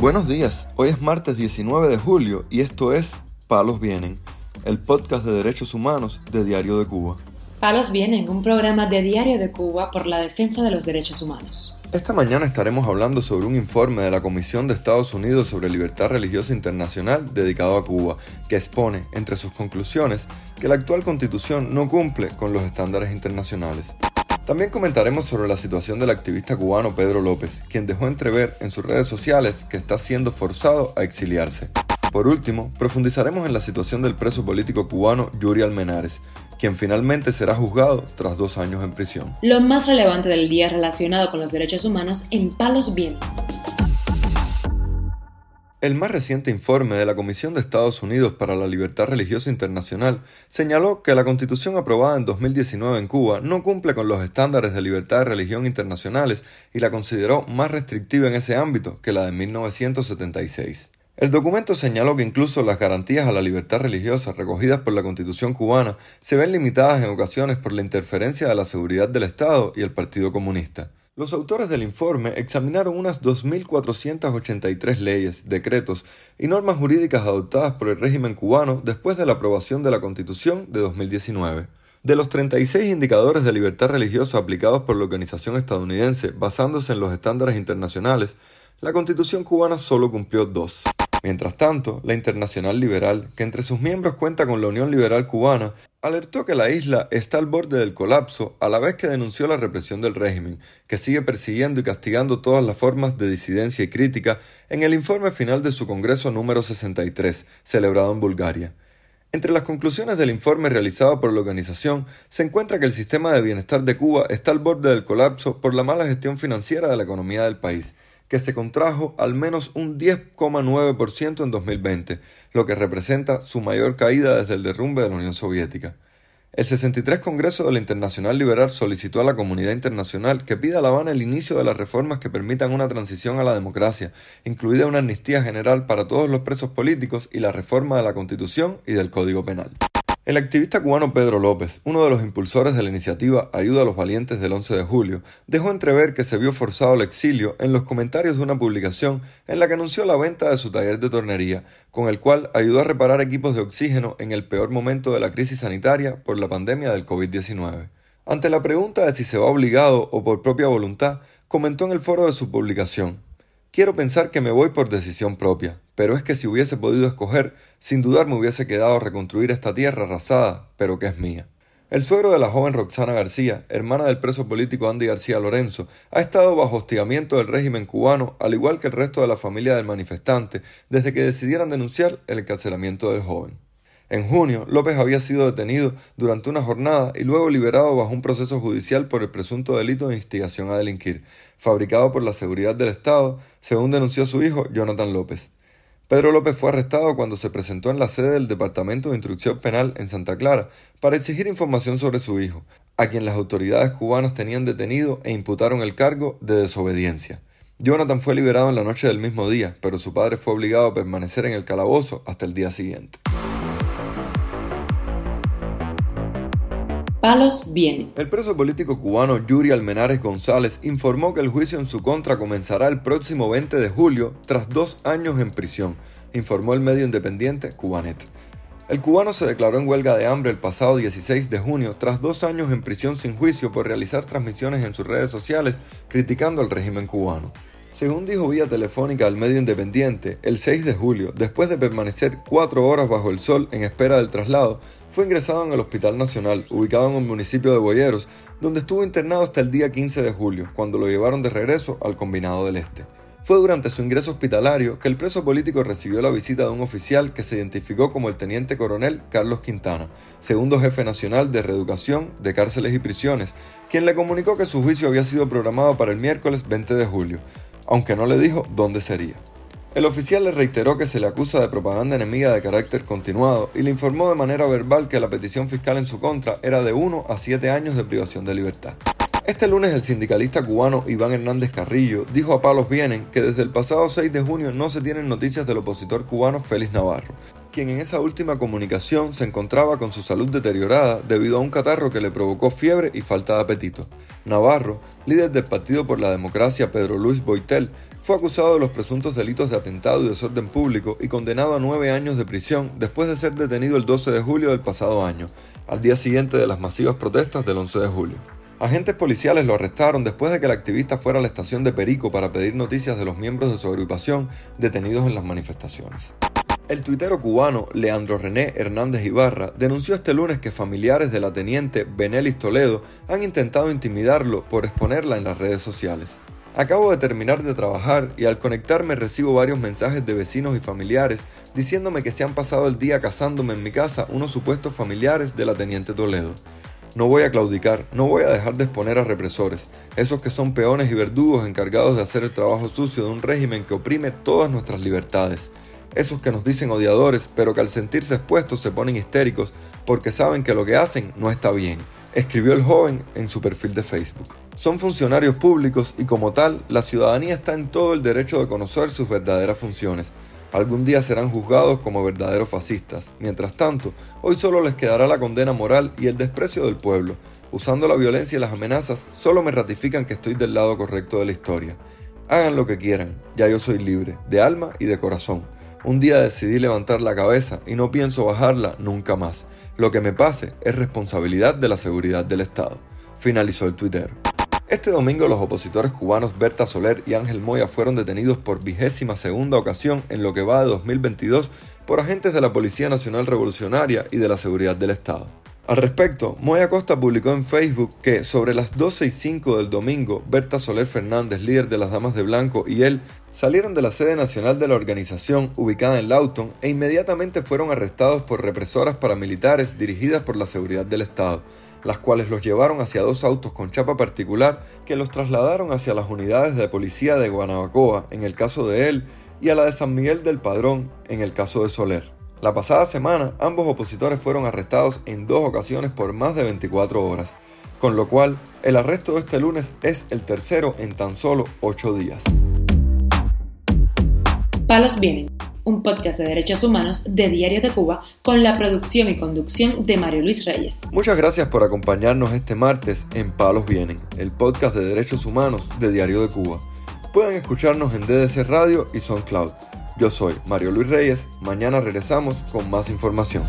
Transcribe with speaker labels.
Speaker 1: Buenos días, hoy es martes 19 de julio y esto es Palos Vienen, el podcast de derechos humanos de Diario de Cuba.
Speaker 2: Palos Vienen, un programa de Diario de Cuba por la defensa de los derechos humanos.
Speaker 1: Esta mañana estaremos hablando sobre un informe de la Comisión de Estados Unidos sobre Libertad Religiosa Internacional dedicado a Cuba, que expone, entre sus conclusiones, que la actual constitución no cumple con los estándares internacionales. También comentaremos sobre la situación del activista cubano Pedro López, quien dejó entrever en sus redes sociales que está siendo forzado a exiliarse. Por último, profundizaremos en la situación del preso político cubano Yuri Almenares, quien finalmente será juzgado tras dos años en prisión.
Speaker 2: Lo más relevante del día relacionado con los derechos humanos en Palos Vientos.
Speaker 1: El más reciente informe de la Comisión de Estados Unidos para la Libertad Religiosa Internacional señaló que la constitución aprobada en 2019 en Cuba no cumple con los estándares de libertad de religión internacionales y la consideró más restrictiva en ese ámbito que la de 1976. El documento señaló que incluso las garantías a la libertad religiosa recogidas por la Constitución cubana se ven limitadas en ocasiones por la interferencia de la seguridad del Estado y el Partido Comunista. Los autores del informe examinaron unas 2.483 leyes, decretos y normas jurídicas adoptadas por el régimen cubano después de la aprobación de la Constitución de 2019. De los 36 indicadores de libertad religiosa aplicados por la organización estadounidense basándose en los estándares internacionales, la Constitución cubana solo cumplió dos. Mientras tanto, la Internacional Liberal, que entre sus miembros cuenta con la Unión Liberal Cubana, alertó que la isla está al borde del colapso a la vez que denunció la represión del régimen, que sigue persiguiendo y castigando todas las formas de disidencia y crítica en el informe final de su Congreso número 63, celebrado en Bulgaria. Entre las conclusiones del informe realizado por la organización se encuentra que el sistema de bienestar de Cuba está al borde del colapso por la mala gestión financiera de la economía del país, que se contrajo al menos un 10,9% en 2020, lo que representa su mayor caída desde el derrumbe de la Unión Soviética. El 63 Congreso de la Internacional Liberal solicitó a la comunidad internacional que pida a La Habana el inicio de las reformas que permitan una transición a la democracia, incluida una amnistía general para todos los presos políticos y la reforma de la Constitución y del Código Penal. El activista cubano Pedro López, uno de los impulsores de la iniciativa Ayuda a los Valientes del 11 de julio, dejó entrever que se vio forzado al exilio en los comentarios de una publicación en la que anunció la venta de su taller de tornería, con el cual ayudó a reparar equipos de oxígeno en el peor momento de la crisis sanitaria por la pandemia del COVID-19. Ante la pregunta de si se va obligado o por propia voluntad, comentó en el foro de su publicación Quiero pensar que me voy por decisión propia, pero es que si hubiese podido escoger, sin dudar me hubiese quedado a reconstruir esta tierra arrasada, pero que es mía. El suegro de la joven Roxana García, hermana del preso político Andy García Lorenzo, ha estado bajo hostigamiento del régimen cubano, al igual que el resto de la familia del manifestante, desde que decidieran denunciar el encarcelamiento del joven. En junio, López había sido detenido durante una jornada y luego liberado bajo un proceso judicial por el presunto delito de instigación a delinquir, fabricado por la seguridad del Estado, según denunció su hijo Jonathan López. Pedro López fue arrestado cuando se presentó en la sede del Departamento de Instrucción Penal en Santa Clara para exigir información sobre su hijo, a quien las autoridades cubanas tenían detenido e imputaron el cargo de desobediencia. Jonathan fue liberado en la noche del mismo día, pero su padre fue obligado a permanecer en el calabozo hasta el día siguiente.
Speaker 2: Palos viene.
Speaker 1: El preso político cubano Yuri Almenares González informó que el juicio en su contra comenzará el próximo 20 de julio tras dos años en prisión, informó el medio independiente Cubanet. El cubano se declaró en huelga de hambre el pasado 16 de junio tras dos años en prisión sin juicio por realizar transmisiones en sus redes sociales criticando al régimen cubano. Según dijo vía telefónica al medio independiente, el 6 de julio, después de permanecer cuatro horas bajo el sol en espera del traslado, fue ingresado en el Hospital Nacional, ubicado en el municipio de Boyeros, donde estuvo internado hasta el día 15 de julio, cuando lo llevaron de regreso al Combinado del Este. Fue durante su ingreso hospitalario que el preso político recibió la visita de un oficial que se identificó como el teniente coronel Carlos Quintana, segundo jefe nacional de reeducación de cárceles y prisiones, quien le comunicó que su juicio había sido programado para el miércoles 20 de julio, aunque no le dijo dónde sería. El oficial le reiteró que se le acusa de propaganda enemiga de carácter continuado y le informó de manera verbal que la petición fiscal en su contra era de 1 a 7 años de privación de libertad. Este lunes el sindicalista cubano Iván Hernández Carrillo dijo a Palos Vienen que desde el pasado 6 de junio no se tienen noticias del opositor cubano Félix Navarro, quien en esa última comunicación se encontraba con su salud deteriorada debido a un catarro que le provocó fiebre y falta de apetito. Navarro, líder del Partido por la Democracia Pedro Luis Boitel, fue acusado de los presuntos delitos de atentado y desorden público y condenado a nueve años de prisión después de ser detenido el 12 de julio del pasado año, al día siguiente de las masivas protestas del 11 de julio. Agentes policiales lo arrestaron después de que el activista fuera a la estación de Perico para pedir noticias de los miembros de su agrupación detenidos en las manifestaciones. El tuitero cubano Leandro René Hernández Ibarra denunció este lunes que familiares de la teniente Benelis Toledo han intentado intimidarlo por exponerla en las redes sociales. Acabo de terminar de trabajar y al conectarme recibo varios mensajes de vecinos y familiares diciéndome que se han pasado el día casándome en mi casa unos supuestos familiares de la teniente Toledo. No voy a claudicar, no voy a dejar de exponer a represores, esos que son peones y verdugos encargados de hacer el trabajo sucio de un régimen que oprime todas nuestras libertades esos que nos dicen odiadores, pero que al sentirse expuestos se ponen histéricos porque saben que lo que hacen no está bien, escribió el joven en su perfil de Facebook. Son funcionarios públicos y como tal, la ciudadanía está en todo el derecho de conocer sus verdaderas funciones. Algún día serán juzgados como verdaderos fascistas. Mientras tanto, hoy solo les quedará la condena moral y el desprecio del pueblo. Usando la violencia y las amenazas, solo me ratifican que estoy del lado correcto de la historia. Hagan lo que quieran, ya yo soy libre, de alma y de corazón. Un día decidí levantar la cabeza y no pienso bajarla nunca más. Lo que me pase es responsabilidad de la seguridad del Estado. Finalizó el Twitter. Este domingo los opositores cubanos Berta Soler y Ángel Moya fueron detenidos por vigésima segunda ocasión en lo que va de 2022 por agentes de la Policía Nacional Revolucionaria y de la Seguridad del Estado. Al respecto, Moya Costa publicó en Facebook que sobre las 12 y 5 del domingo, Berta Soler Fernández, líder de las Damas de Blanco, y él salieron de la sede nacional de la organización ubicada en Lawton e inmediatamente fueron arrestados por represoras paramilitares dirigidas por la seguridad del Estado, las cuales los llevaron hacia dos autos con chapa particular que los trasladaron hacia las unidades de policía de Guanabacoa en el caso de él y a la de San Miguel del Padrón en el caso de Soler. La pasada semana, ambos opositores fueron arrestados en dos ocasiones por más de 24 horas, con lo cual el arresto de este lunes es el tercero en tan solo 8 días.
Speaker 2: Palos Vienen, un podcast de derechos humanos de Diario de Cuba con la producción y conducción de Mario Luis Reyes.
Speaker 1: Muchas gracias por acompañarnos este martes en Palos Vienen, el podcast de derechos humanos de Diario de Cuba. Pueden escucharnos en DDC Radio y SoundCloud. Yo soy Mario Luis Reyes, mañana regresamos con más información.